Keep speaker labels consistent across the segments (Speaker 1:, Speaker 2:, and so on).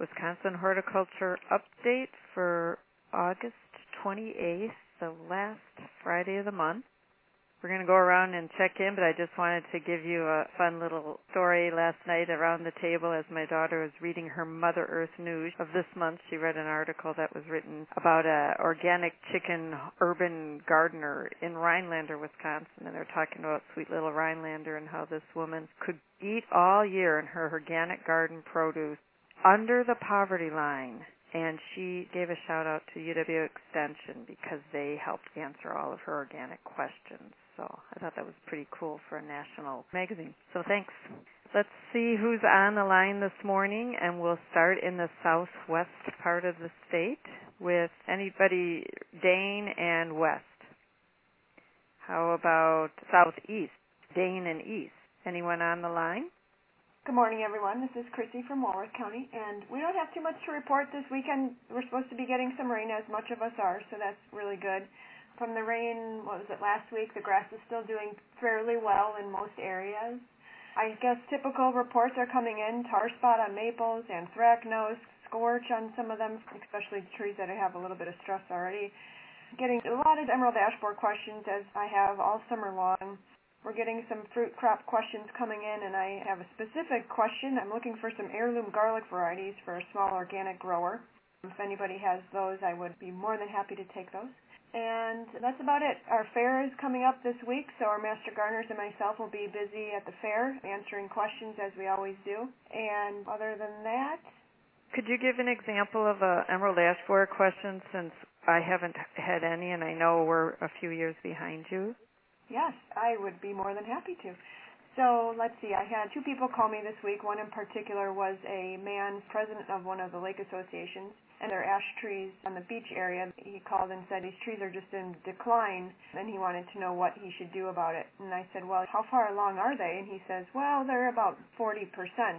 Speaker 1: Wisconsin horticulture update for August 28th, the last Friday of the month. We're going to go around and check in, but I just wanted to give you a fun little story last night around the table as my daughter was reading her Mother Earth news of this month. She read an article that was written about a organic chicken urban gardener in Rhinelander, Wisconsin, and they're talking about sweet little Rhinelander and how this woman could eat all year in her organic garden produce under the poverty line and she gave a shout out to UW Extension because they helped answer all of her organic questions. So I thought that was pretty cool for a national magazine. So thanks. Let's see who's on the line this morning, and we'll start in the southwest part of the state with anybody Dane and West. How about southeast, Dane and East? Anyone on the line?
Speaker 2: Good morning, everyone. This is Chrissy from Walworth County, and we don't have too much to report this weekend. We're supposed to be getting some rain, as much of us are, so that's really good. From the rain, what was it, last week, the grass is still doing fairly well in most areas. I guess typical reports are coming in, tar spot on maples, anthracnose, scorch on some of them, especially trees that have a little bit of stress already. Getting a lot of emerald ash borer questions as I have all summer long. We're getting some fruit crop questions coming in, and I have a specific question. I'm looking for some heirloom garlic varieties for a small organic grower. If anybody has those, I would be more than happy to take those. And that's about it. Our fair is coming up this week, so our master gardeners and myself will be busy at the fair answering questions as we always do. And other than that,
Speaker 1: could you give an example of a emerald ash borer question since I haven't had any and I know we're a few years behind you?
Speaker 2: Yes, I would be more than happy to. So let's see, I had two people call me this week. One in particular was a man, president of one of the lake associations, and their ash trees on the beach area. He called and said these trees are just in decline, and he wanted to know what he should do about it. And I said, well, how far along are they? And he says, well, they're about 40%.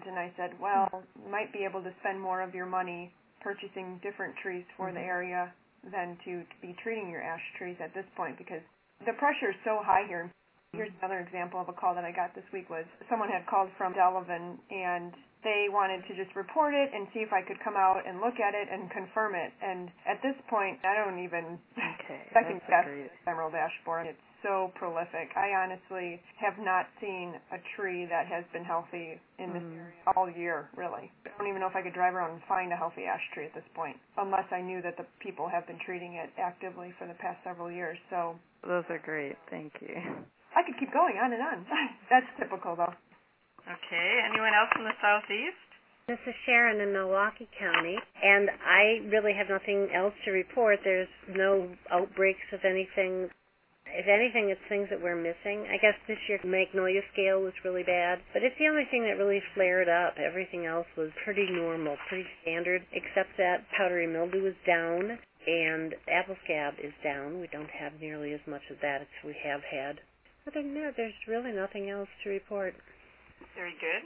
Speaker 2: And I said, well, you might be able to spend more of your money purchasing different trees for the mm-hmm. area than to be treating your ash trees at this point because the pressure is so high here mm-hmm. Here's another example of a call that I got this week was someone had called from Delavan and they wanted to just report it and see if I could come out and look at it and confirm it. And at this point, I don't even
Speaker 1: okay,
Speaker 2: second guess emerald ash borer. It's so prolific. I honestly have not seen a tree that has been healthy in this mm. area all year, really. I don't even know if I could drive around and find a healthy ash tree at this point, unless I knew that the people have been treating it actively for the past several years. So
Speaker 1: those are great. Thank you.
Speaker 2: I could keep going on and on. That's typical, though.
Speaker 1: Okay. Anyone else from the southeast?
Speaker 3: This is Sharon in Milwaukee County, and I really have nothing else to report. There's no outbreaks of anything. If anything, it's things that we're missing. I guess this year magnolia scale was really bad, but it's the only thing that really flared up. Everything else was pretty normal, pretty standard, except that powdery mildew is down and apple scab is down. We don't have nearly as much of that as we have had. Other than that, there's really nothing else to report.
Speaker 1: Very good.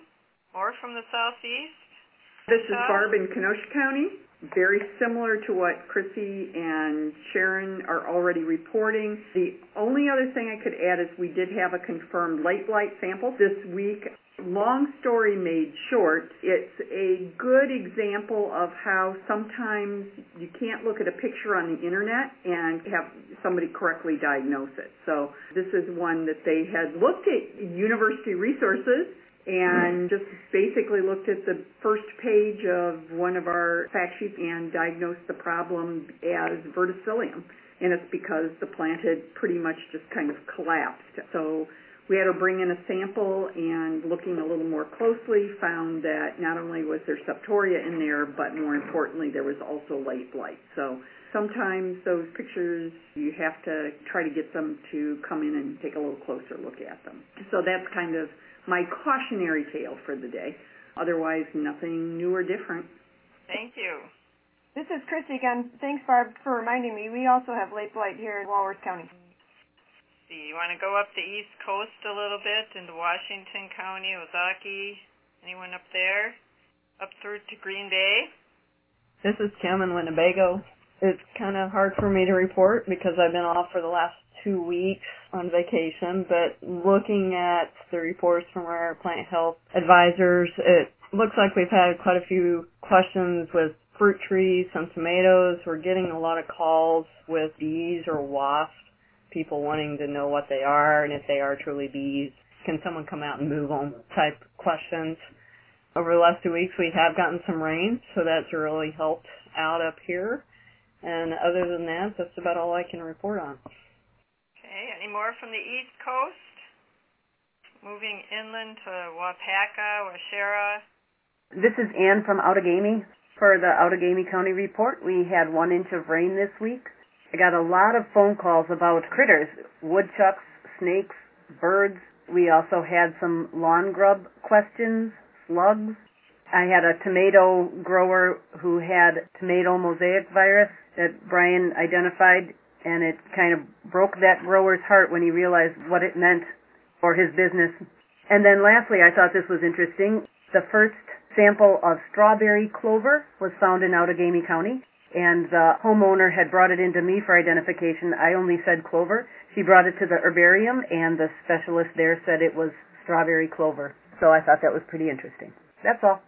Speaker 1: More from the southeast?
Speaker 4: This is Barb in Kenosha County. Very similar to what Chrissy and Sharon are already reporting. The only other thing I could add is we did have a confirmed late blight sample this week long story made short, it's a good example of how sometimes you can't look at a picture on the internet and have somebody correctly diagnose it. So this is one that they had looked at university resources and just basically looked at the first page of one of our fact sheets and diagnosed the problem as verticillium. And it's because the plant had pretty much just kind of collapsed. So we had to bring in a sample and looking a little more closely found that not only was there septoria in there, but more importantly, there was also late blight. So sometimes those pictures, you have to try to get them to come in and take a little closer look at them. So that's kind of my cautionary tale for the day. Otherwise, nothing new or different.
Speaker 1: Thank you.
Speaker 2: This is Chrissy again. Thanks, Barb, for reminding me. We also have late blight here in Walworth County
Speaker 1: see. You want to go up the East Coast a little bit into Washington County, Ozaukee? Anyone up there? Up through to Green Bay?
Speaker 5: This is Kim in Winnebago. It's kind of hard for me to report because I've been off for the last two weeks on vacation, but looking at the reports from our plant health advisors, it looks like we've had quite a few questions with fruit trees, some tomatoes. We're getting a lot of calls with bees or wasps, people wanting to know what they are and if they are truly bees. Can someone come out and move them type questions. Over the last two weeks we have gotten some rain, so that's really helped out up here. And other than that, that's about all I can report on.
Speaker 1: Okay, any more from the East Coast? Moving inland to Waupaca, Waushara.
Speaker 6: This is Ann from Outagamie. For the Outagamie County report, we had one inch of rain this week. I got a lot of phone calls about critters, woodchucks, snakes, birds. We also had some lawn grub questions, slugs. I had a tomato grower who had tomato mosaic virus that Brian identified, and it kind of broke that grower's heart when he realized what it meant for his business. And then lastly, I thought this was interesting. The first sample of strawberry clover was found in Outagamie County, and the homeowner had brought it into me for identification. I only said clover. She brought it to the herbarium, and the specialist there said it was strawberry clover. So I thought that was pretty interesting. That's all.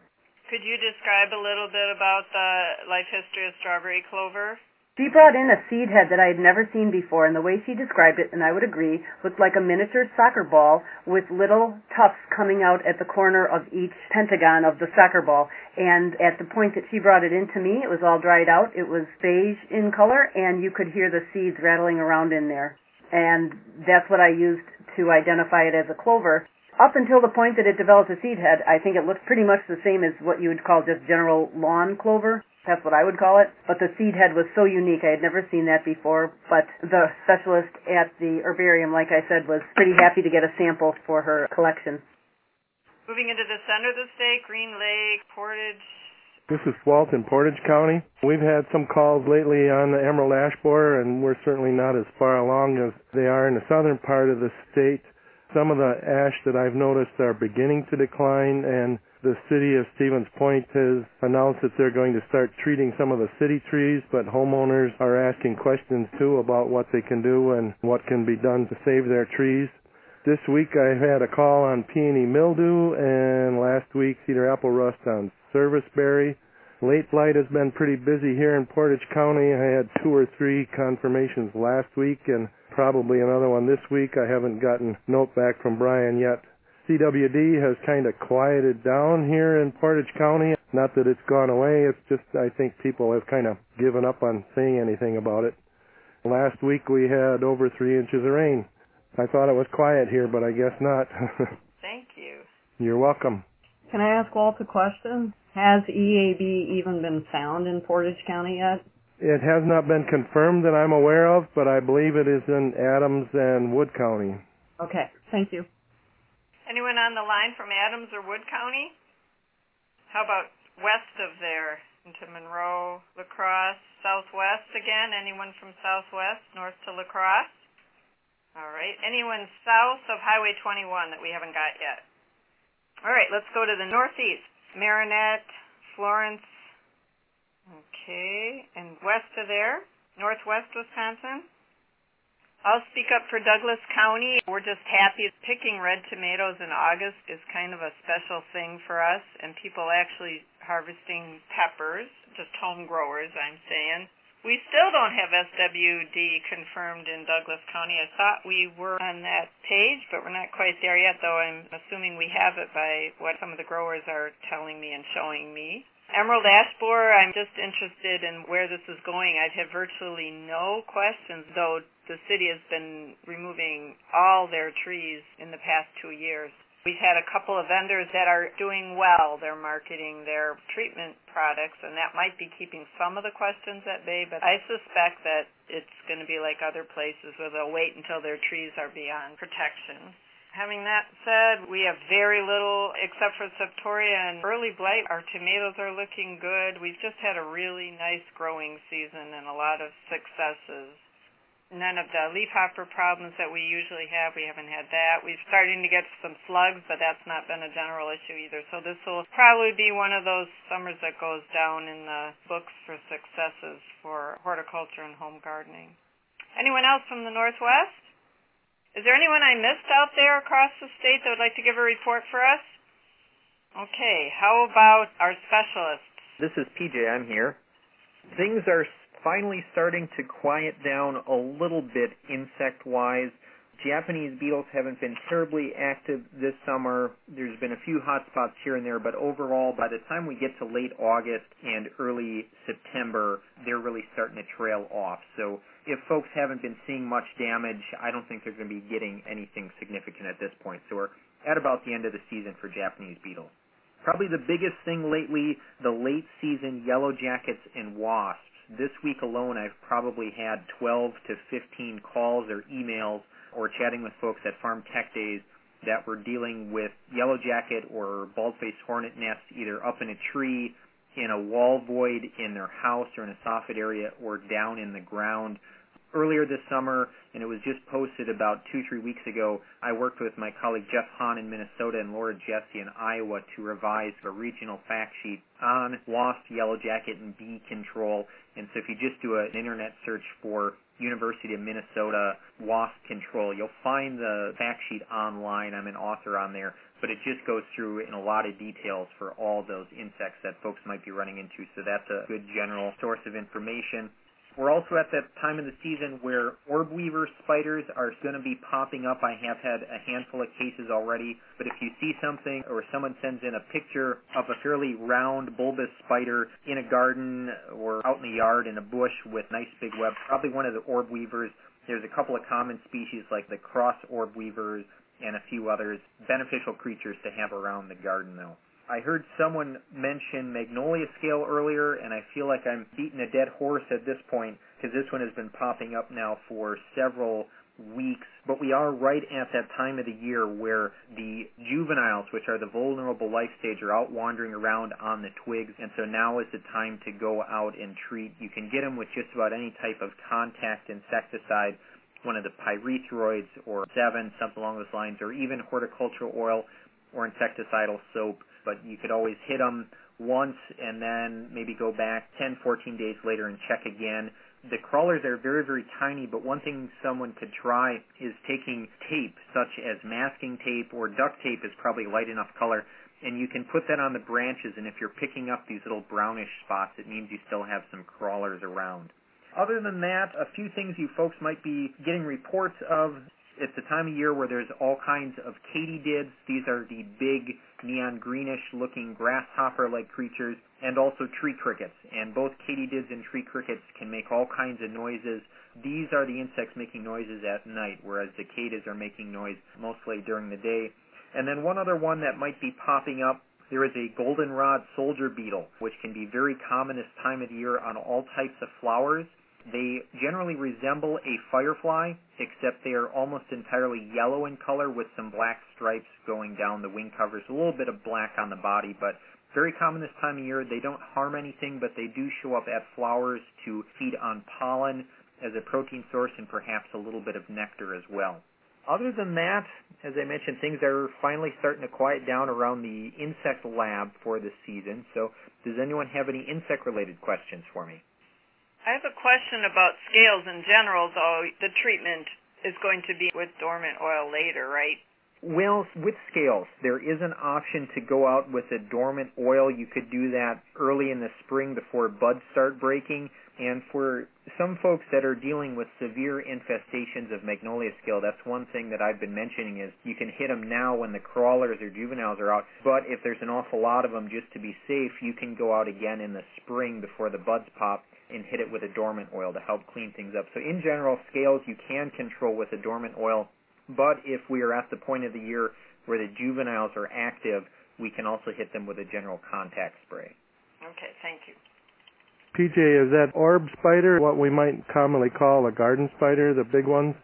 Speaker 1: Could you describe a little bit about the life history of strawberry clover?
Speaker 6: She brought in a seed head that I had never seen before, and the way she described it, and I would agree, looked like a miniature soccer ball with little tufts coming out at the corner of each pentagon of the soccer ball. And at the point that she brought it in to me, it was all dried out. It was beige in color, and you could hear the seeds rattling around in there. And that's what I used to identify it as a clover. Up until the point that it developed a seed head, I think it looked pretty much the same as what you would call just general lawn clover. That's what I would call it. But the seed head was so unique. I had never seen that before. But the specialist at the herbarium, like I said, was pretty happy to get a sample for her collection.
Speaker 1: Moving into the center of the state, Green Lake, Portage.
Speaker 7: This is Walt in Portage County. We've had some calls lately on the emerald ash borer, and we're certainly not as far along as they are in the southern part of the state. Some of the ash that I've noticed are beginning to decline, and the city of Stevens Point has announced that they're going to start treating some of the city trees, but homeowners are asking questions too about what they can do and what can be done to save their trees. This week I had a call on peony mildew and last week cedar apple rust on serviceberry. Late blight has been pretty busy here in Portage County. I had two or three confirmations last week and probably another one this week. I haven't gotten note back from Brian yet. CWD has kind of quieted down here in Portage County. Not that it's gone away, it's just I think people have kind of given up on saying anything about it. Last week we had over three inches of rain. I thought it was quiet here, but I guess not.
Speaker 1: Thank you.
Speaker 7: You're welcome.
Speaker 5: Can I ask Walt a question? Has EAB even been found in Portage County yet?
Speaker 7: It has not been confirmed that I'm aware of, but I believe it is in Adams and Wood County.
Speaker 5: Okay, thank you.
Speaker 1: Anyone on the line from Adams or Wood County? How about west of there into Monroe, La Crosse, southwest again? Anyone from southwest, north to La Crosse? All right. Anyone south of Highway 21 that we haven't got yet? All right, let's go to the northeast. Marinette, Florence. Okay, and west of there, northwest Wisconsin. I'll speak up for Douglas County. We're just happy. Picking red tomatoes in August is kind of a special thing for us, and people actually harvesting peppers, just home growers, I'm saying. We still don't have SWD confirmed in Douglas County. I thought we were on that page, but we're not quite there yet, though I'm assuming we have it by what some of the growers are telling me and showing me. Emerald ash I'm just interested in where this is going. I've had virtually no questions, though the city has been removing all their trees in the past two years. We've had a couple of vendors that are doing well. They're marketing their treatment products, and that might be keeping some of the questions at bay, but I suspect that it's going to be like other places where they'll wait until their trees are beyond protection. Having that said, we have very little except for septoria and early blight. Our tomatoes are looking good. We've just had a really nice growing season and a lot of successes none of the leafhopper problems that we usually have. We haven't had that. We're starting to get some slugs, but that's not been a general issue either. So this will probably be one of those summers that goes down in the books for successes for horticulture and home gardening. Anyone else from the Northwest? Is there anyone I missed out there across the state that would like to give a report for us? Okay, how about our specialists?
Speaker 8: This is PJ. I'm here. Things are finally starting to quiet down a little bit insect-wise. Japanese beetles haven't been terribly active this summer. There's been a few hot spots here and there, but overall, by the time we get to late August and early September, they're really starting to trail off. So if folks haven't been seeing much damage, I don't think they're going to be getting anything significant at this point. So we're at about the end of the season for Japanese beetles. Probably the biggest thing lately, the late season yellow jackets and wasps. This week alone, I've probably had 12 to 15 calls or emails or chatting with folks at Farm Tech Days that were dealing with yellow jacket or bald-faced hornet nests either up in a tree, in a wall void in their house or in a soffit area, or down in the ground. Earlier this summer, and it was just posted about two, three weeks ago, I worked with my colleague Jeff Hahn in Minnesota and Laura Jesse in Iowa to revise a regional fact sheet on wasp, yellow jacket, and bee control. And so if you just do an internet search for University of Minnesota wasp control. You'll find the fact sheet online. I'm an author on there, but it just goes through in a lot of details for all those insects that folks might be running into. So that's a good general source of information. We're also at that time of the season where orb weaver spiders are going to be popping up. I have had a handful of cases already, but if you see something or someone sends in a picture of a fairly round bulbous spider in a garden or out in the yard in a bush with nice big web, probably one of the orb weavers. There's a couple of common species like the cross orb weavers and a few others, beneficial creatures to have around the garden though. I heard someone mention magnolia scale earlier, and I feel like I'm beating a dead horse at this point because this one has been popping up now for several weeks. But we are right at that time of the year where the juveniles, which are the vulnerable life stage, are out wandering around on the twigs, and so now is the time to go out and treat. You can get them with just about any type of contact insecticide one of the pyrethroids or Sevin, something along those lines, or even horticultural oil or insecticidal soap but you could always hit them once and then maybe go back 10, 14 days later and check again. The crawlers are very, very tiny, but one thing someone could try is taking tape, such as masking tape or duct tape is probably light enough color, and you can put that on the branches, and if you're picking up these little brownish spots, it means you still have some crawlers around. Other than that, a few things you folks might be getting reports of it's the time of year where there's all kinds of katydids. These are the big neon greenish looking grasshopper like creatures and also tree crickets. And both katydids and tree crickets can make all kinds of noises. These are the insects making noises at night, whereas the cicadas are making noise mostly during the day. And then one other one that might be popping up there is a goldenrod soldier beetle, which can be very common this time of the year on all types of flowers. They generally resemble a firefly, except they are almost entirely yellow in color with some black stripes going down the wing covers, a little bit of black on the body, but very common this time of year. They don't harm anything, but they do show up at flowers to feed on pollen as a protein source and perhaps a little bit of nectar as well. Other than that, as I mentioned, things are finally starting to quiet down around the insect lab for this season. So, does anyone have any insect related questions for me?
Speaker 1: I have a question about scales in general, though. The treatment is going to be with dormant oil later, right?
Speaker 8: Well, with scales, there is an option to go out with a dormant oil. You could do that early in the spring before buds start breaking. And for some folks that are dealing with severe infestations of magnolia scale, that's one thing that I've been mentioning is you can hit them now when the crawlers or juveniles are out. But if there's an awful lot of them, just to be safe, you can go out again in the spring before the buds pop and hit it with a dormant oil to help clean things up. So in general, scales you can control with a dormant oil, but if we are at the point of the year where the juveniles are active, we can also hit them with a general contact spray.
Speaker 1: Okay, thank you.
Speaker 7: PJ, is that orb spider what we might commonly call a garden spider, the big ones?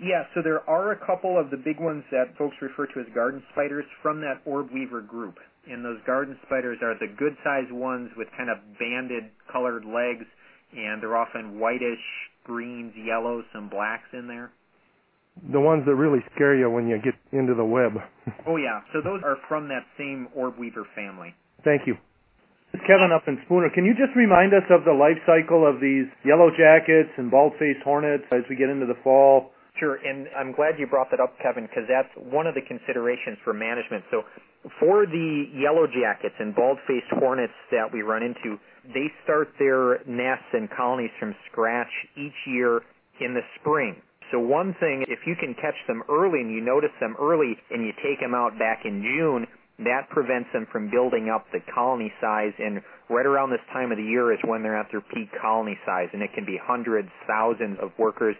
Speaker 8: Yeah, so there are a couple of the big ones that folks refer to as garden spiders from that orb weaver group. And those garden spiders are the good sized ones with kind of banded colored legs and they're often whitish, greens, yellows, some blacks in there.
Speaker 7: The ones that really scare you when you get into the web.
Speaker 8: oh yeah, so those are from that same orb weaver family.
Speaker 7: Thank you.
Speaker 9: Kevin up in Spooner. Can you just remind us of the life cycle of these yellow jackets and bald-faced hornets as we get into the fall?
Speaker 8: Sure, and I'm glad you brought that up, Kevin, because that's one of the considerations for management. So, for the yellow jackets and bald-faced hornets that we run into, they start their nests and colonies from scratch each year in the spring. So one thing, if you can catch them early and you notice them early and you take them out back in June, that prevents them from building up the colony size and right around this time of the year is when they're at their peak colony size and it can be hundreds, thousands of workers.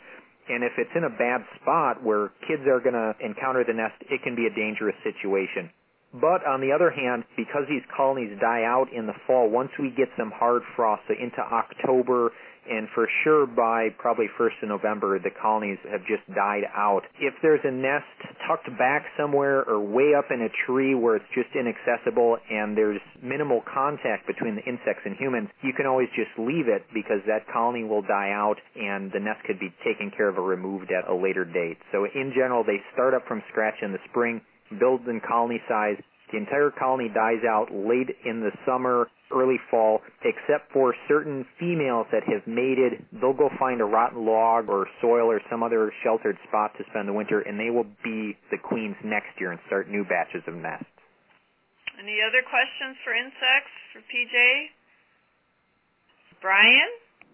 Speaker 8: And if it's in a bad spot where kids are going to encounter the nest, it can be a dangerous situation. But on the other hand, because these colonies die out in the fall, once we get some hard frost, so into October and for sure by probably 1st of November, the colonies have just died out. If there's a nest tucked back somewhere or way up in a tree where it's just inaccessible and there's minimal contact between the insects and humans, you can always just leave it because that colony will die out and the nest could be taken care of or removed at a later date. So in general, they start up from scratch in the spring, build in colony size, the entire colony dies out late in the summer, early fall, except for certain females that have mated. They'll go find a rotten log or soil or some other sheltered spot to spend the winter, and they will be the queens next year and start new batches of nests.
Speaker 1: Any other questions for insects for PJ? Brian?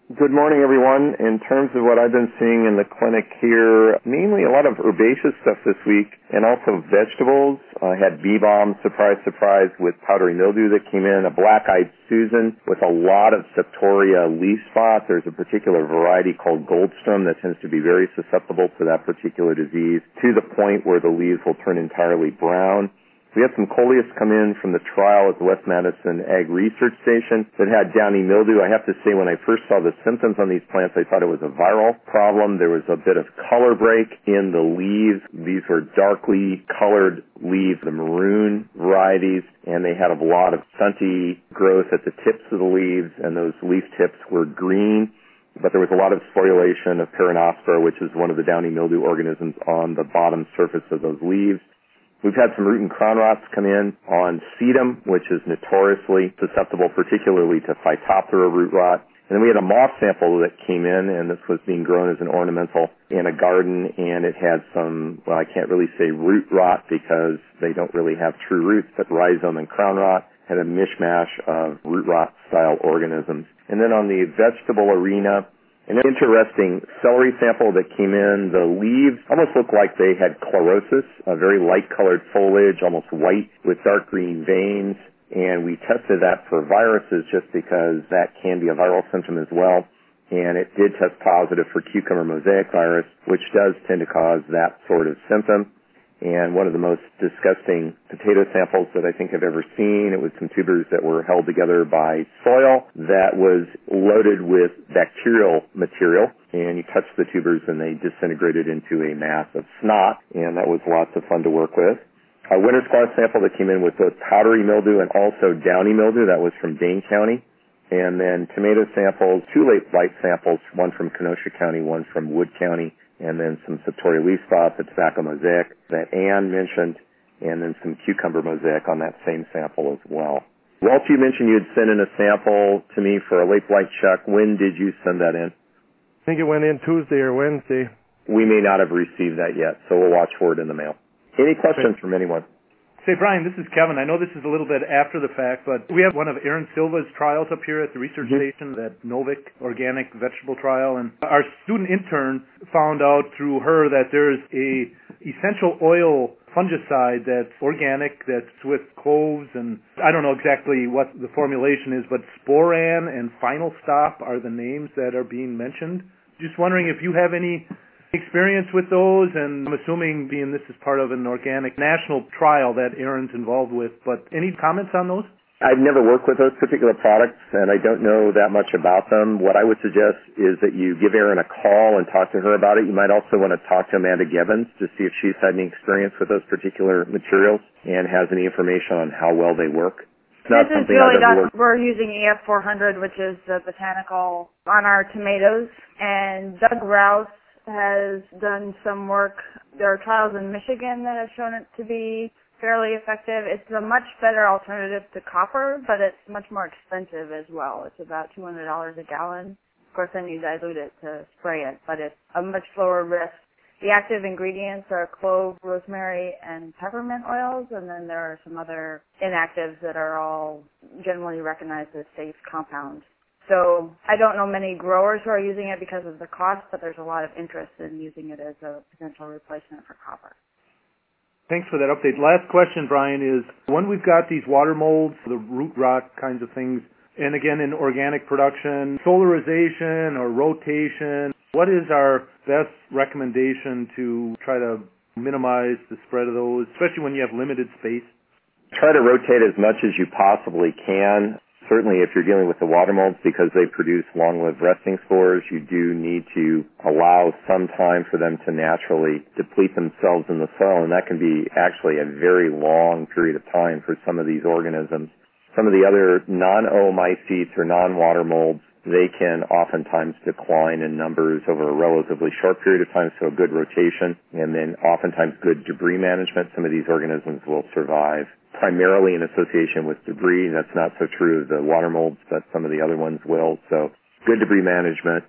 Speaker 10: Good morning, everyone. In terms of what I've been seeing in the clinic here, mainly a lot of herbaceous stuff this week and also vegetables. I had balm, surprise, surprise, with powdery mildew that came in, a black-eyed Susan with a lot of septoria leaf spot. There's a particular variety called Goldsturm that tends to be very susceptible to that particular disease to the point where the leaves will turn entirely brown. We had some coleus come in from the trial at the West Madison Ag Research Station that had downy mildew. I have to say when I first saw the symptoms on these plants, I thought it was a viral problem. There was a bit of color break in the leaves. These were darkly colored leaves, the maroon varieties, and they had a lot of stunty growth at the tips of the leaves, and those leaf tips were green but there was a lot of sporulation of Peronospora, which is one of the downy mildew organisms on the bottom surface of those leaves. We've had some root and crown rots come in on sedum, which is notoriously susceptible particularly to Phytophthora root rot. And then we had a moth sample that came in, and this was being grown as an ornamental in a garden, and it had some, well, I can't really say root rot because they don't really have true roots, but rhizome and crown rot had a mishmash of root rot style organisms. And then on the vegetable arena, an interesting celery sample that came in. The leaves almost looked like they had chlorosis, a very light colored foliage, almost white with dark green veins. And we tested that for viruses just because that can be a viral symptom as well. And it did test positive for cucumber mosaic virus, which does tend to cause that sort of symptom and one of the most disgusting potato samples that I think I've ever seen. It was some tubers that were held together by soil that was loaded with bacterial material, and you touched the tubers and they disintegrated into a mass of snot, and that was lots of fun to work with. A winter squash sample that came in with both powdery mildew and also downy mildew, that was from Dane County. And then tomato samples, two late blight samples, one from Kenosha County, one from Wood County, and then some Septoria leaf spot, the tobacco mosaic that Anne mentioned, and then some cucumber mosaic on that same sample as well. Walt, you mentioned you had sent in a sample to me for a late blight check. When did you send that in?
Speaker 7: I think it went in Tuesday or Wednesday.
Speaker 10: We may not have received that yet, so we'll watch for it in the mail. Any questions from anyone?
Speaker 9: Say, Brian, this is Kevin. I know this is a little bit after the fact, but we have one of Erin Silva's trials up here at the research mm-hmm. station, that NOVIC organic vegetable trial, and our student intern found out through her that there's a essential oil fungicide that's organic, that's with cloves, and I don't know exactly what the formulation is, but Sporan and Final Stop are the names that are being mentioned. Just wondering if you have any experience with those, and I'm assuming being this is part of an organic national trial that Erin's involved with, but any comments on those?
Speaker 10: I've never worked with those particular products, and I don't know that much about them. What I would suggest is that you give Erin a call and talk to her about it. You might also want to talk to Amanda Gevens to see if she's had any experience with those particular materials and has any information on how well they work.
Speaker 2: This is really done. We're using EF400, which is the botanical on our tomatoes, and Doug Rouse has done some work. There are trials in Michigan that have shown it to be fairly effective. It's a much better alternative to copper, but it's much more expensive as well. It's about $200 a gallon. Of course, then you dilute it to spray it, but it's a much lower risk.
Speaker 11: The active ingredients are clove, rosemary, and peppermint oils, and then there are some other inactives that are all generally recognized as safe compounds. So I don't know many growers who are using it because of the cost, but there's a lot of interest in using it as a potential replacement for copper.
Speaker 9: Thanks for that update. Last question, Brian, is when we've got these water molds, the root rot kinds of things, and again in organic production, solarization or rotation, what is our best recommendation to try to minimize the spread of those, especially when you have limited space?
Speaker 10: Try to rotate as much as you possibly can. Certainly if you're dealing with the water molds because they produce long-lived resting spores, you do need to allow some time for them to naturally deplete themselves in the soil and that can be actually a very long period of time for some of these organisms. Some of the other non-oomycetes or non-water molds they can oftentimes decline in numbers over a relatively short period of time, so a good rotation, and then oftentimes good debris management. Some of these organisms will survive primarily in association with debris. That's not so true of the water molds, but some of the other ones will. So good debris management,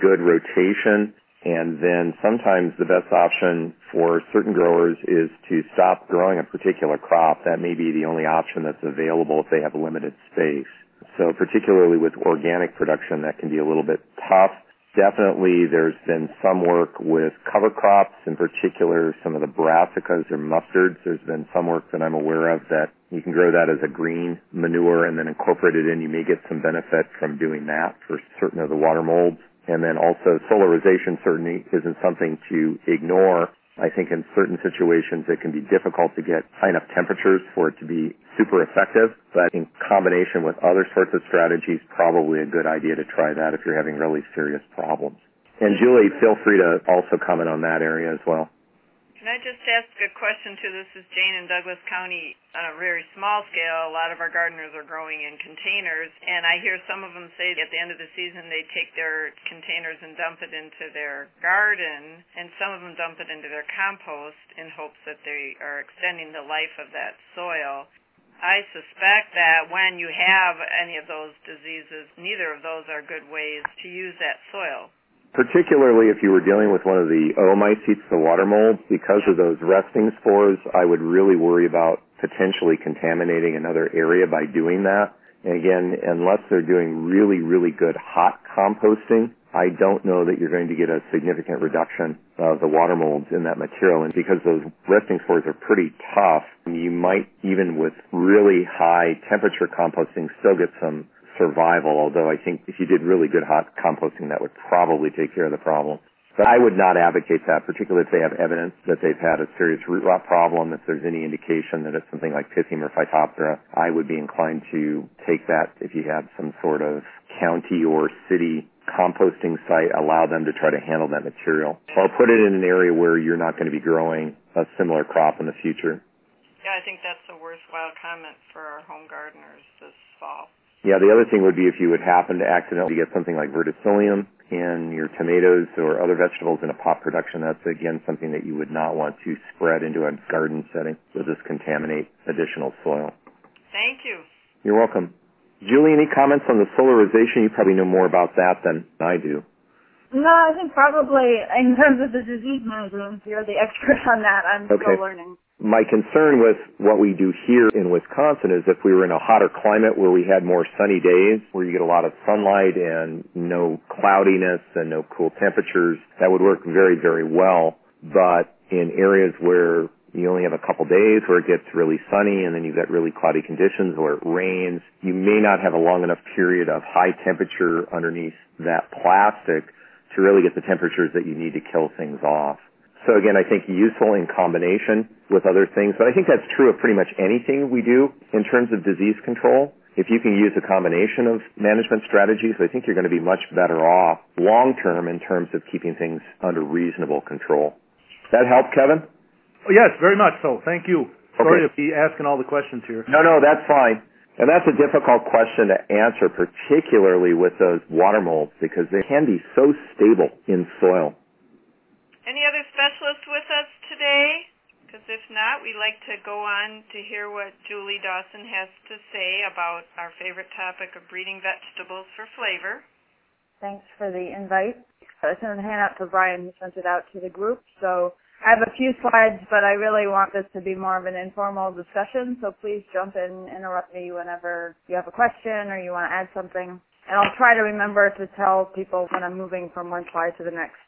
Speaker 10: good rotation, and then sometimes the best option for certain growers is to stop growing a particular crop. That may be the only option that's available if they have limited space. So particularly with organic production, that can be a little bit tough. Definitely there's been some work with cover crops, in particular some of the brassicas or mustards. There's been some work that I'm aware of that you can grow that as a green manure and then incorporate it in. You may get some benefit from doing that for certain of the water molds. And then also solarization certainly isn't something to ignore. I think in certain situations it can be difficult to get high enough temperatures for it to be super effective, but in combination with other sorts of strategies, probably a good idea to try that if you're having really serious problems. And Julie, feel free to also comment on that area as well.
Speaker 1: Can I just ask a question too? This is Jane in Douglas County. On a very small scale, a lot of our gardeners are growing in containers, and I hear some of them say at the end of the season they take their containers and dump it into their garden, and some of them dump it into their compost in hopes that they are extending the life of that soil. I suspect that when you have any of those diseases, neither of those are good ways to use that soil
Speaker 10: particularly if you were dealing with one of the oomycetes, the water molds, because of those resting spores, I would really worry about potentially contaminating another area by doing that. And again, unless they're doing really, really good hot composting, I don't know that you're going to get a significant reduction of the water molds in that material. And because those resting spores are pretty tough, you might, even with really high temperature composting, still get some survival, although I think if you did really good hot composting, that would probably take care of the problem. But I would not advocate that, particularly if they have evidence that they've had a serious root rot problem. If there's any indication that it's something like Pythium or Phytophthora, I would be inclined to take that if you have some sort of county or city composting site, allow them to try to handle that material. Or put it in an area where you're not going to be growing a similar crop in the future.
Speaker 1: Yeah, I think that's a worthwhile comment for our home gardeners this fall.
Speaker 10: Yeah, the other thing would be if you would happen to accidentally get something like verticillium in your tomatoes or other vegetables in a pot production, that's again something that you would not want to spread into a garden setting. You'll just contaminate additional soil.
Speaker 1: Thank you.
Speaker 10: You're welcome. Julie, any comments on the solarization? You probably know more about that than I do.
Speaker 11: No, I think probably in terms of the disease management, you're the expert on that. I'm
Speaker 10: okay.
Speaker 11: still learning
Speaker 10: my concern with what we do here in Wisconsin is if we were in a hotter climate where we had more sunny days, where you get a lot of sunlight and no cloudiness and no cool temperatures, that would work very, very well. But in areas where you only have a couple days where it gets really sunny and then you've got really cloudy conditions or it rains, you may not have a long enough period of high temperature underneath that plastic to really get the temperatures that you need to kill things off. So again, I think useful in combination with other things, but I think that's true of pretty much anything we do in terms of disease control. If you can use a combination of management strategies, I think you're going to be much better off long term in terms of keeping things under reasonable control. That help, Kevin?
Speaker 9: Oh, yes, very much so. Thank you. Sorry to be asking all the questions here.
Speaker 10: No, no, that's fine. And that's a difficult question to answer, particularly with those water molds, because they can be so stable in soil.
Speaker 1: Any other specialists with us today? Because if not, we'd like to go on to hear what Julie Dawson has to say about our favorite topic of breeding vegetables for flavor.
Speaker 11: Thanks for the invite. I sent a handout to Brian who sent it out to the group. So I have a few slides, but I really want this to be more of an informal discussion. So please jump in, interrupt me whenever you have a question or you want to add something. And I'll try to remember to tell people when I'm moving from one slide to the next.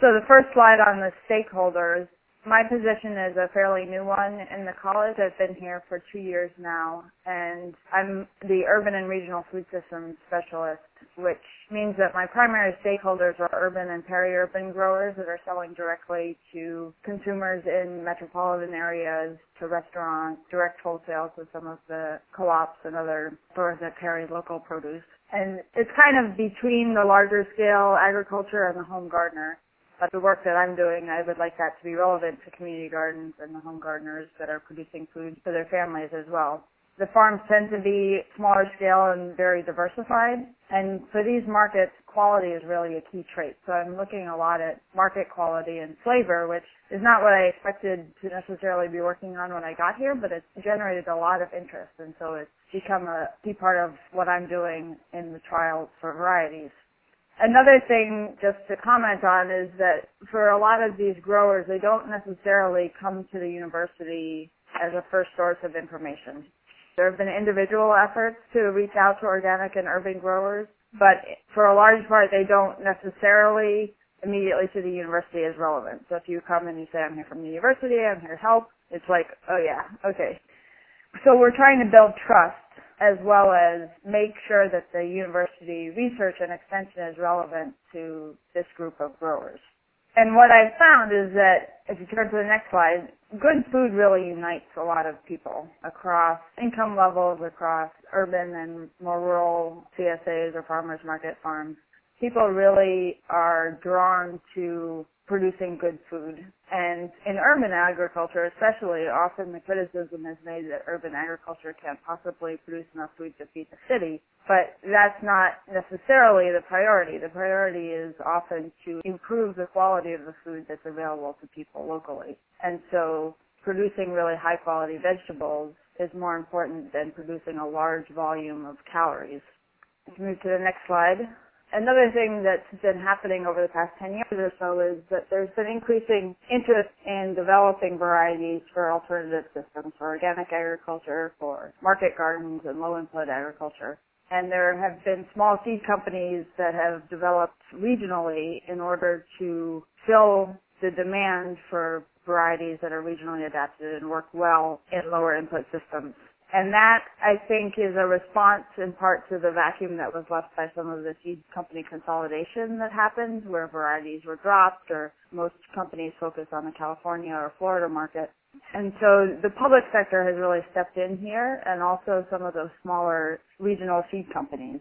Speaker 11: So the first slide on the stakeholders my position is a fairly new one in the college. I've been here for two years now, and I'm the urban and regional food systems specialist, which means that my primary stakeholders are urban and peri-urban growers that are selling directly to consumers in metropolitan areas, to restaurants, direct wholesale to some of the co-ops and other stores that carry local produce. And it's kind of between the larger scale agriculture and the home gardener. But the work that I'm doing, I would like that to be relevant to community gardens and the home gardeners that are producing food for their families as well. The farms tend to be smaller scale and very diversified. And for these markets, quality is really a key trait. So I'm looking a lot at market quality and flavor, which is not what I expected to necessarily be working on when I got here, but it's generated a lot of interest. And so it's become a key part of what I'm doing in the trials for varieties. Another thing just to comment on is that for a lot of these growers, they don't necessarily come to the university as a first source of information. There have been individual efforts to reach out to organic and urban growers, but for a large part, they don't necessarily immediately to the university as relevant. So if you come and you say, I'm here from the university, I'm here to help, it's like, oh yeah, okay. So we're trying to build trust as well as make sure that the university research and extension is relevant to this group of growers. And what I've found is that, if you turn to the next slide, good food really unites a lot of people across income levels, across urban and more rural CSAs or farmers market farms. People really are drawn to producing good food. And in urban agriculture especially, often the criticism is made that urban agriculture can't possibly produce enough food to feed the city. But that's not necessarily the priority. The priority is often to improve the quality of the food that's available to people locally. And so producing really high quality vegetables is more important than producing a large volume of calories. Let's move to the next slide. Another thing that's been happening over the past 10 years or so is that there's been increasing interest in developing varieties for alternative systems, for organic agriculture, for market gardens, and low input agriculture. And there have been small seed companies that have developed regionally in order to fill the demand for varieties that are regionally adapted and work well in lower input systems. And that, I think, is a response in part to the vacuum that was left by some of the seed company consolidation that happened, where varieties were dropped, or most companies focused on the California or Florida market. And so the public sector has really stepped in here, and also some of those smaller regional seed companies.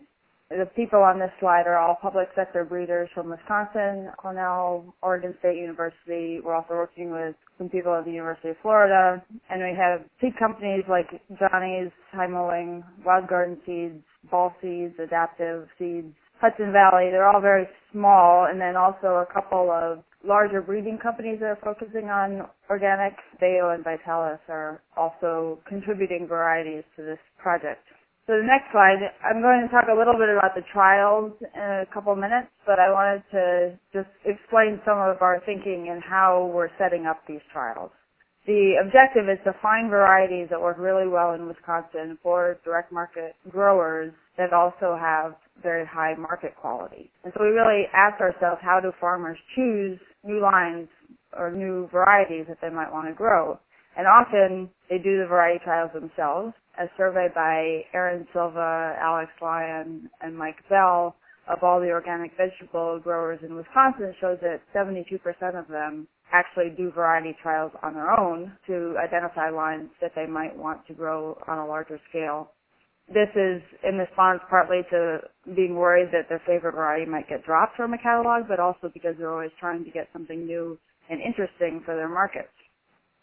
Speaker 11: The people on this slide are all public sector breeders from Wisconsin, Cornell, Oregon State University. We're also working with some people at the University of Florida. And we have seed companies like Johnny's, High Mowing, Wild Garden Seeds, Ball Seeds, Adaptive Seeds, Hudson Valley. They're all very small. And then also a couple of larger breeding companies that are focusing on organic. Bejo and Vitalis are also contributing varieties to this project. So the next slide, I'm going to talk a little bit about the trials in a couple minutes, but I wanted to just explain some of our thinking and how we're setting up these trials. The objective is to find varieties that work really well in Wisconsin for direct market growers that also have very high market quality. And so we really ask ourselves, how do farmers choose new lines or new varieties that they might want to grow? And often they do the variety trials themselves. A survey by Erin Silva, Alex Lyon, and Mike Bell of all the organic vegetable growers in Wisconsin shows that 72% of them actually do variety trials on their own to identify lines that they might want to grow on a larger scale. This is in response partly to being worried that their favorite variety might get dropped from a catalog, but also because they're always trying to get something new and interesting for their markets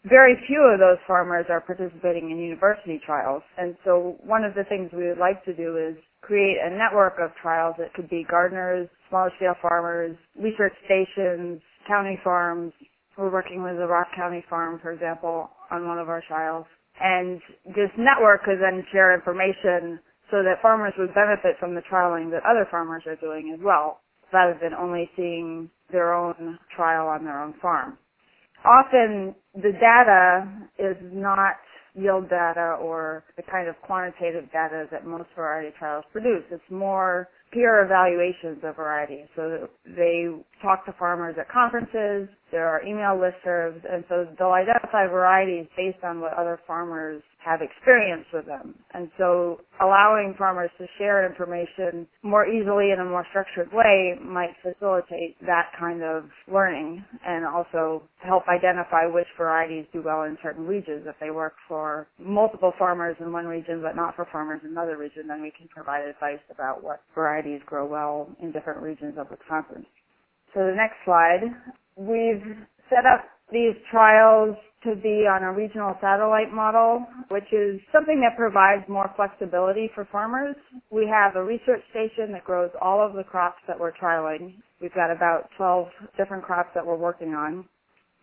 Speaker 11: very few of those farmers are participating in university trials. And so one of the things we would like to do is create a network of trials that could be gardeners, smaller scale farmers, research stations, county farms. We're working with the Rock County Farm, for example, on one of our trials. And this network could then share information so that farmers would benefit from the trialing that other farmers are doing as well. rather than only seeing their own trial on their own farm. Often the data is not yield data or the kind of quantitative data that most variety trials produce. It's more peer evaluations of varieties. So they talk to farmers at conferences, there are email listservs, and so they'll identify varieties based on what other farmers have experience with them. And so allowing farmers to share information more easily in a more structured way might facilitate that kind of learning and also help identify which varieties do well in certain regions. If they work for multiple farmers in one region but not for farmers in another region, then we can provide advice about what varieties grow well in different regions of Wisconsin. So the next slide, we've set up these trials to be on a regional satellite model, which is something that provides more flexibility for farmers. We have a research station that grows all of the crops that we're trialing. We've got about 12 different crops that we're working on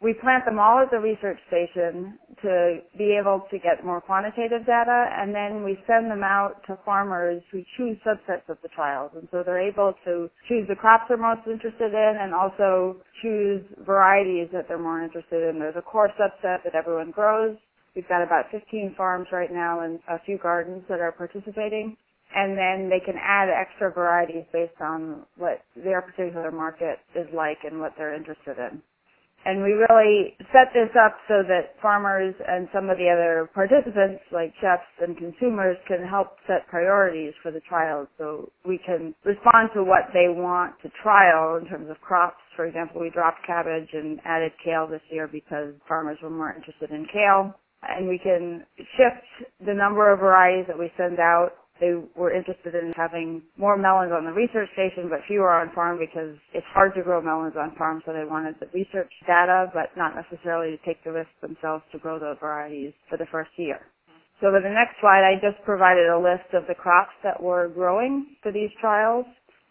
Speaker 11: we plant them all at the research station to be able to get more quantitative data and then we send them out to farmers who choose subsets of the trials and so they're able to choose the crops they're most interested in and also choose varieties that they're more interested in. There's a core subset that everyone grows. We've got about 15 farms right now and a few gardens that are participating and then they can add extra varieties based on what their particular market is like and what they're interested in. And we really set this up so that farmers and some of the other participants, like chefs and consumers, can help set priorities for the trials. So we can respond to what they want to trial in terms of crops. For example, we dropped cabbage and added kale this year because farmers were more interested in kale. And we can shift the number of varieties that we send out they were interested in having more melons on the research station, but fewer on farm because it's hard to grow melons on farm. So they wanted the research data, but not necessarily to take the risk themselves to grow those varieties for the first year. So with the next slide, I just provided a list of the crops that we're growing for these trials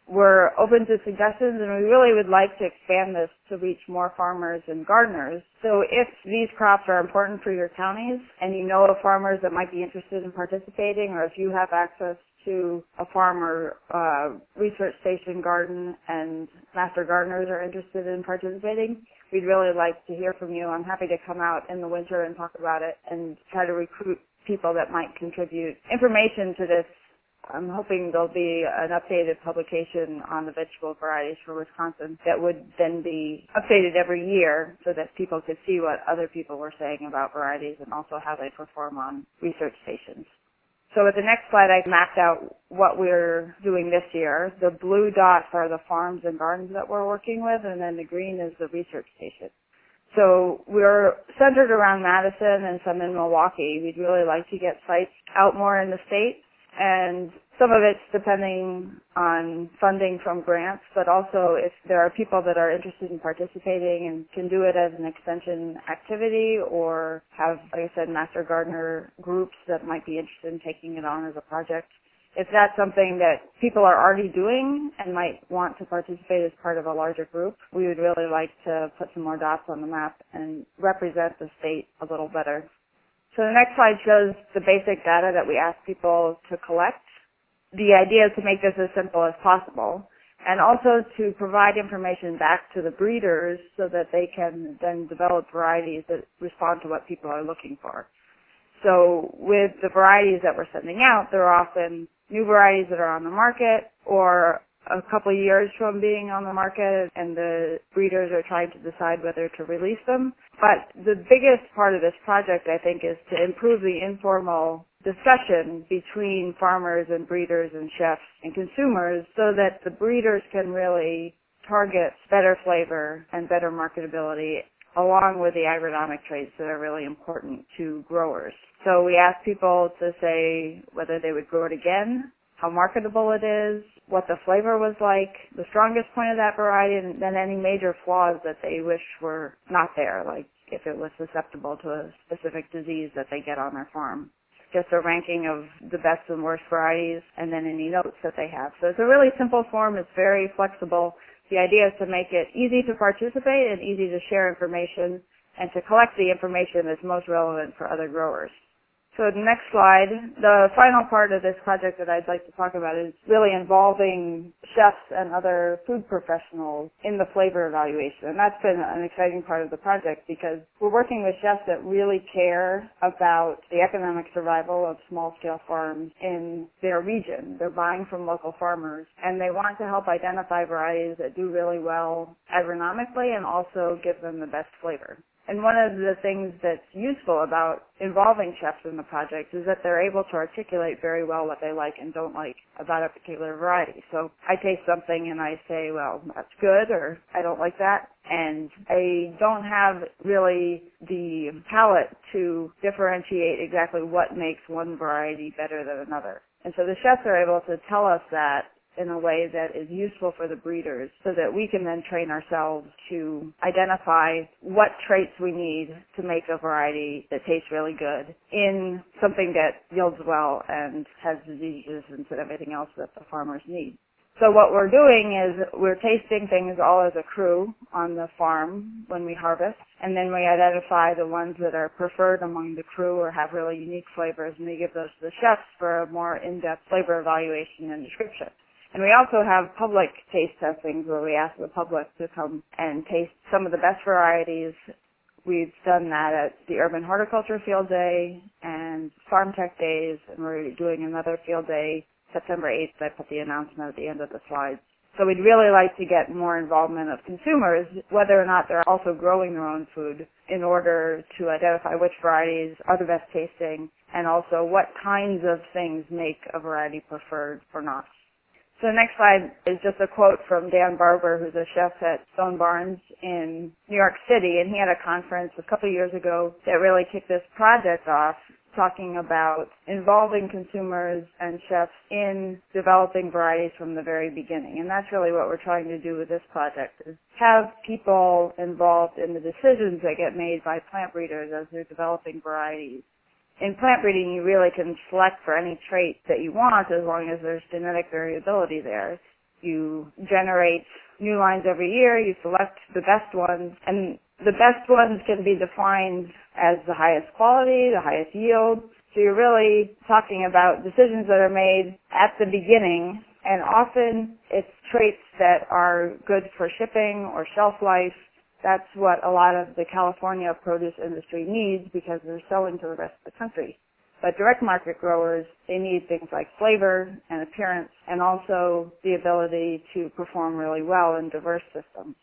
Speaker 11: we're open to suggestions and we really would like to expand this to reach more farmers and gardeners. So if these crops are important for your counties and you know of farmers that might be interested in participating or if you have access to a farmer uh, research station garden and master gardeners are interested in participating, we'd really like to hear from you. I'm happy to come out in the winter and talk about it and try to recruit people that might contribute information to this I'm hoping there'll be an updated publication on the vegetable varieties for Wisconsin that would then be updated every year so that people could see what other people were saying about varieties and also how they perform on research stations. So with the next slide, I mapped out what we're doing this year. The blue dots are the farms and gardens that we're working with, and then the green is the research station. So we're centered around Madison and some in Milwaukee. We'd really like to get sites out more in the state and some of it's depending on funding from grants, but also if there are people that are interested in participating and can do it as an extension activity or have, like I said, master gardener groups that might be interested in taking it on as a project. If that's something that people are already doing and might want to participate as part of a larger group, we would really like to put some more dots on the map and represent the state a little better so the next slide shows the basic data that we ask people to collect. The idea is to make this as simple as possible and also to provide information back to the breeders so that they can then develop varieties that respond to what people are looking for. So with the varieties that we're sending out, there are often new varieties that are on the market or a couple years from being on the market and the breeders are trying to decide whether to release them. But the biggest part of this project, I think, is to improve the informal discussion between farmers and breeders and chefs and consumers so that the breeders can really target better flavor and better marketability along with the agronomic traits that are really important to growers. So we ask people to say whether they would grow it again, how marketable it is, what the flavor was like, the strongest point of that variety, and then any major flaws that they wish were not there, like if it was susceptible to a specific disease that they get on their farm. Just a ranking of the best and worst varieties and then any notes that they have. So it's a really simple form. It's very flexible. The idea is to make it easy to participate and easy to share information and to collect the information that's most relevant for other growers. So the next slide, the final part of this project that I'd like to talk about is really involving chefs and other food professionals in the flavor evaluation. And that's been an exciting part of the project because we're working with chefs that really care about the economic survival of small scale farms in their region. They're buying from local farmers and they want to help identify varieties that do really well agronomically and also give them the best flavor. And one of the things that's useful about involving chefs in the project is that they're able to articulate very well what they like and don't like about a particular variety. So I taste something and I say, well, that's good or I don't like that. And I don't have really the palate to differentiate exactly what makes one variety better than another. And so the chefs are able to tell us that in a way that is useful for the breeders so that we can then train ourselves to identify what traits we need to make a variety that tastes really good in something that yields well and has disease resistance and everything else that the farmers need. So what we're doing is we're tasting things all as a crew on the farm when we harvest, and then we identify the ones that are preferred among the crew or have really unique flavors, and we give those to the chefs for a more in-depth flavor evaluation and description. And we also have public taste testings where we ask the public to come and taste some of the best varieties. We've done that at the Urban Horticulture Field Day and Farm Tech Days, and we're doing another field day September 8th. I put the announcement at the end of the slides. So we'd really like to get more involvement of consumers, whether or not they're also growing their own food, in order to identify which varieties are the best tasting and also what kinds of things make a variety preferred or not. So the next slide is just a quote from Dan Barber, who's a chef at Stone Barns in New York City, and he had a conference a couple of years ago that really kicked this project off talking about involving consumers and chefs in developing varieties from the very beginning. And that's really what we're trying to do with this project is have people involved in the decisions that get made by plant breeders as they're developing varieties in plant breeding, you really can select for any trait that you want as long as there's genetic variability there. You generate new lines every year, you select the best ones, and the best ones can be defined as the highest quality, the highest yield. So you're really talking about decisions that are made at the beginning, and often it's traits that are good for shipping or shelf life that's what a lot of the California produce industry needs because they're selling to the rest of the country. But direct market growers, they need things like flavor and appearance and also the ability to perform really well in diverse systems.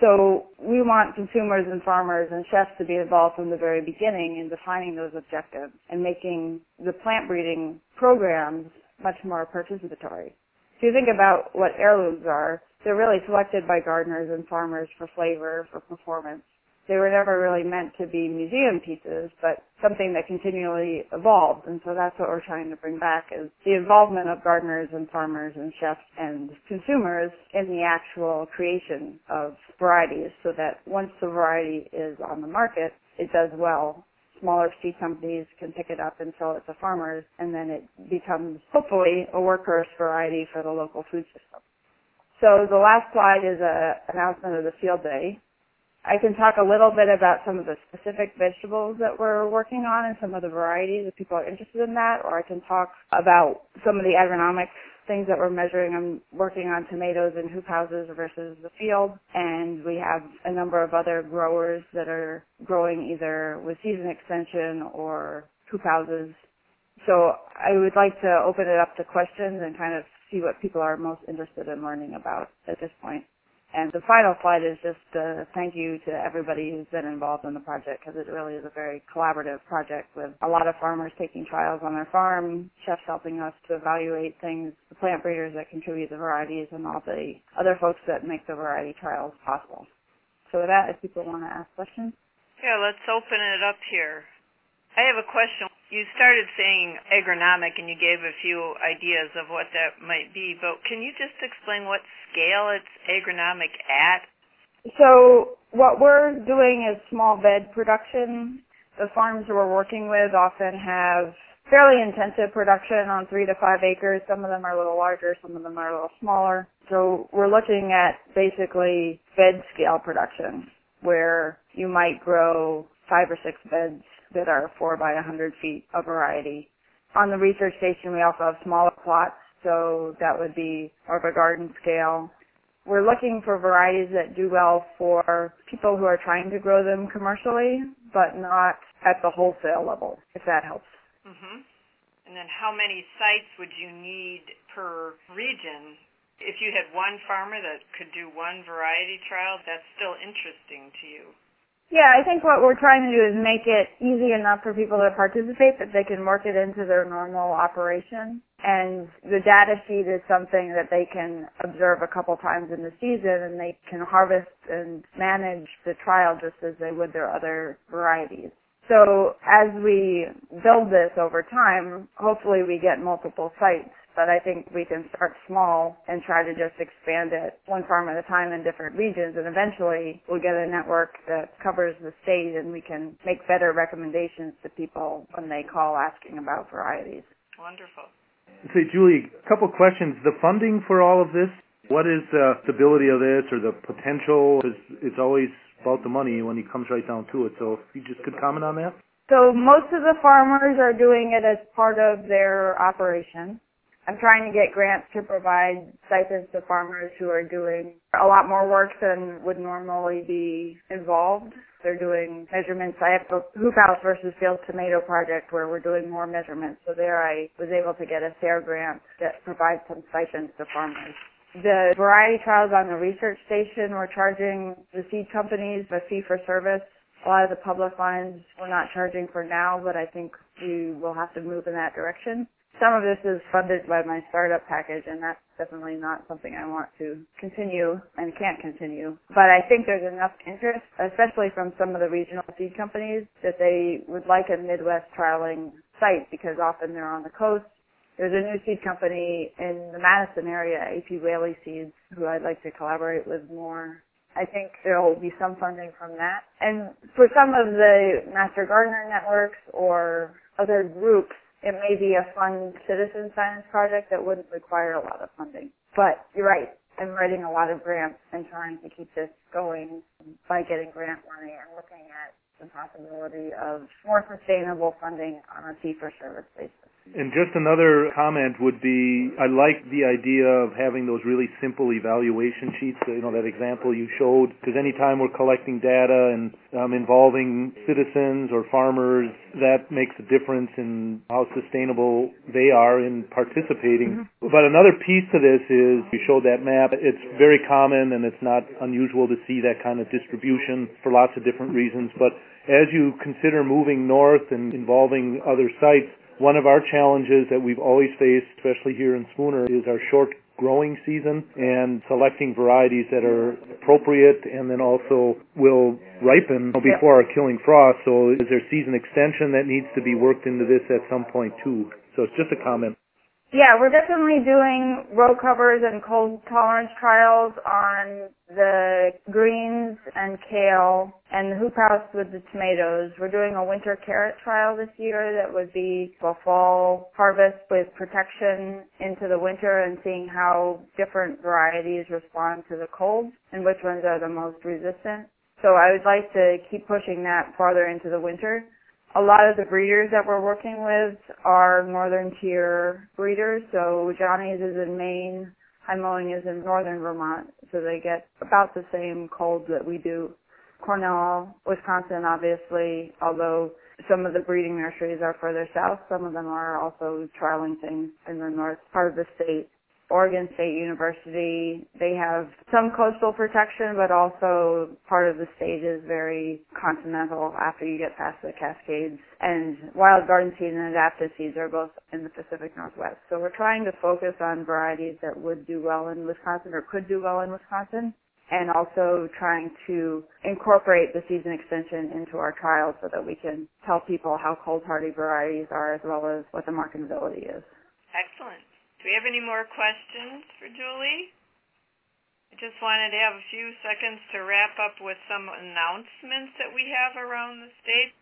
Speaker 11: So we want consumers and farmers and chefs to be involved from the very beginning in defining those objectives and making the plant breeding programs much more participatory. If you think about what heirlooms are, they're really selected by gardeners and farmers for flavor, for performance. They were never really meant to be museum pieces, but something that continually evolved. And so that's what we're trying to bring back is the involvement of gardeners and farmers and chefs and consumers in the actual creation of varieties so that once the variety is on the market, it does well smaller seed companies can pick it up and sell it to farmers, and then it becomes hopefully a workhorse variety for the local food system. So the last slide is an announcement of the field day. I can talk a little bit about some of the specific vegetables that we're working on and some of the varieties if people are interested in that, or I can talk about some of the agronomic things that we're measuring. I'm working on tomatoes in hoop houses versus the field, and we have a number of other growers that are growing either with season extension or hoop houses. So I would like to open it up to questions and kind of see what people are most interested in learning about at this point. And the final slide is just a thank you to everybody who's been involved in the project because it really is a very collaborative project with a lot of farmers taking trials on their farm, chefs helping us to evaluate things, the plant breeders that contribute the varieties, and all the other folks that make the variety trials possible. So with that, if people want to ask questions.
Speaker 1: Yeah, let's open it up here. I have a question. You started saying agronomic and you gave a few ideas of what that might be, but can you just explain what scale it's agronomic at?
Speaker 11: So what we're doing is small bed production. The farms we're working with often have fairly intensive production on three to five acres. Some of them are a little larger, some of them are a little smaller. So we're looking at basically bed scale production where you might grow five or six beds that are 4 by a 100 feet of variety. On the research station, we also have smaller plots, so that would be more of a garden scale. We're looking for varieties that do well for people who are trying to grow them commercially, but not at the wholesale level, if that helps.
Speaker 1: Mm-hmm. And then how many sites would you need per region? If you had one farmer that could do one variety trial, that's still interesting to you.
Speaker 11: Yeah, I think what we're trying to do is make it easy enough for people to participate that they can work it into their normal operation. And the data sheet is something that they can observe a couple times in the season and they can harvest and manage the trial just as they would their other varieties. So as we build this over time, hopefully we get multiple sites. But I think we can start small and try to just expand it one farm at a time in different regions. And eventually we'll get a network that covers the state and we can make better recommendations to people when they call asking about varieties.
Speaker 1: Wonderful.
Speaker 9: Say, Julie, a couple questions. The funding for all of this, what is the stability of this or the potential? It's, it's always about the money when it comes right down to it. So if you just could comment on that.
Speaker 11: So most of the farmers are doing it as part of their operation. I'm trying to get grants to provide stipends to farmers who are doing a lot more work than would normally be involved. They're doing measurements. I have the Hoop House versus Field Tomato project where we're doing more measurements. So there I was able to get a SARE grant that provides some stipends to farmers. The variety trials on the research station, we're charging the seed companies a fee for service. A lot of the public lines we're not charging for now, but I think we will have to move in that direction. Some of this is funded by my startup package, and that's definitely not something I want to continue and can't continue. But I think there's enough interest, especially from some of the regional seed companies, that they would like a Midwest trialing site because often they're on the coast there's a new seed company in the Madison area, AP Whaley Seeds, who I'd like to collaborate with more. I think there will be some funding from that. And for some of the Master Gardener networks or other groups, it may be a fun citizen science project that wouldn't require a lot of funding. But you're right. I'm writing a lot of grants and trying to keep this going by getting grant money and looking at the possibility of more sustainable funding on a fee-for-service basis.
Speaker 9: And just another comment would be, I like the idea of having those really simple evaluation sheets. You know, that example you showed. Because anytime we're collecting data and um, involving citizens or farmers, that makes a difference in how sustainable they are in participating. Mm-hmm. But another piece to this is, you showed that map. It's very common and it's not unusual to see that kind of distribution for lots of different reasons. But as you consider moving north and involving other sites, one of our challenges that we've always faced, especially here in Spooner, is our short growing season and selecting varieties that are appropriate and then also will ripen before our killing frost. So is there season extension that needs to be worked into this at some point too? So it's just a comment.
Speaker 11: Yeah, we're definitely doing row covers and cold tolerance trials on the greens and kale and the hoop house with the tomatoes. We're doing a winter carrot trial this year that would be a fall harvest with protection into the winter and seeing how different varieties respond to the cold and which ones are the most resistant. So I would like to keep pushing that farther into the winter a lot of the breeders that we're working with are northern tier breeders. So Johnny's is in Maine, High Mowing is in northern Vermont, so they get about the same cold that we do. Cornell, Wisconsin, obviously, although some of the breeding nurseries are further south, some of them are also trialing things in the north part of the state. Oregon State University. They have some coastal protection, but also part of the state is very continental after you get past the Cascades. And wild garden seeds and adaptive seeds are both in the Pacific Northwest. So we're trying to focus on varieties that would do well in Wisconsin or could do well in Wisconsin and also trying to incorporate the season extension into our trials so that we can tell people how cold hardy varieties are as well as what the marketability is.
Speaker 1: Excellent. Do we have any more questions for Julie? I just wanted to have a few seconds to wrap up with some announcements that we have around the state.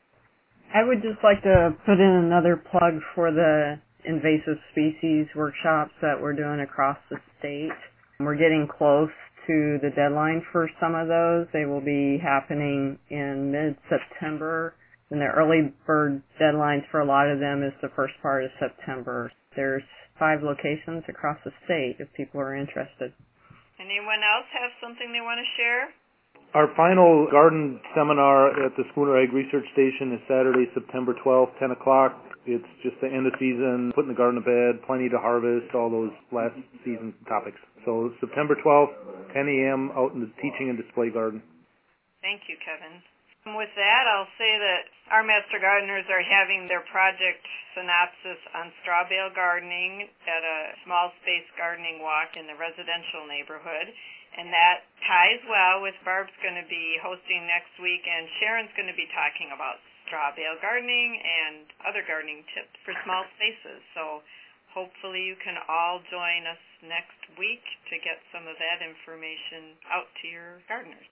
Speaker 5: I would just like to put in another plug for the invasive species workshops that we're doing across the state. We're getting close to the deadline for some of those. They will be happening in mid-September And the early bird deadlines for a lot of them is the first part of September. There's five locations across the state if people are interested.
Speaker 1: Anyone else have something they want to share?
Speaker 9: Our final garden seminar at the Spooner Ag Research Station is Saturday, September 12th, 10 o'clock. It's just the end of season, putting the garden to bed, plenty to harvest, all those last season topics. So September 12th, 10 a.m. out in the teaching and display garden.
Speaker 1: Thank you, Kevin. With that, I'll say that our master gardeners are having their project synopsis on straw bale gardening at a small space gardening walk in the residential neighborhood. And that ties well with Barb's going to be hosting next week, and Sharon's going to be talking about straw bale gardening and other gardening tips for small spaces. So hopefully you can all join us next week to get some of that information out to your gardeners.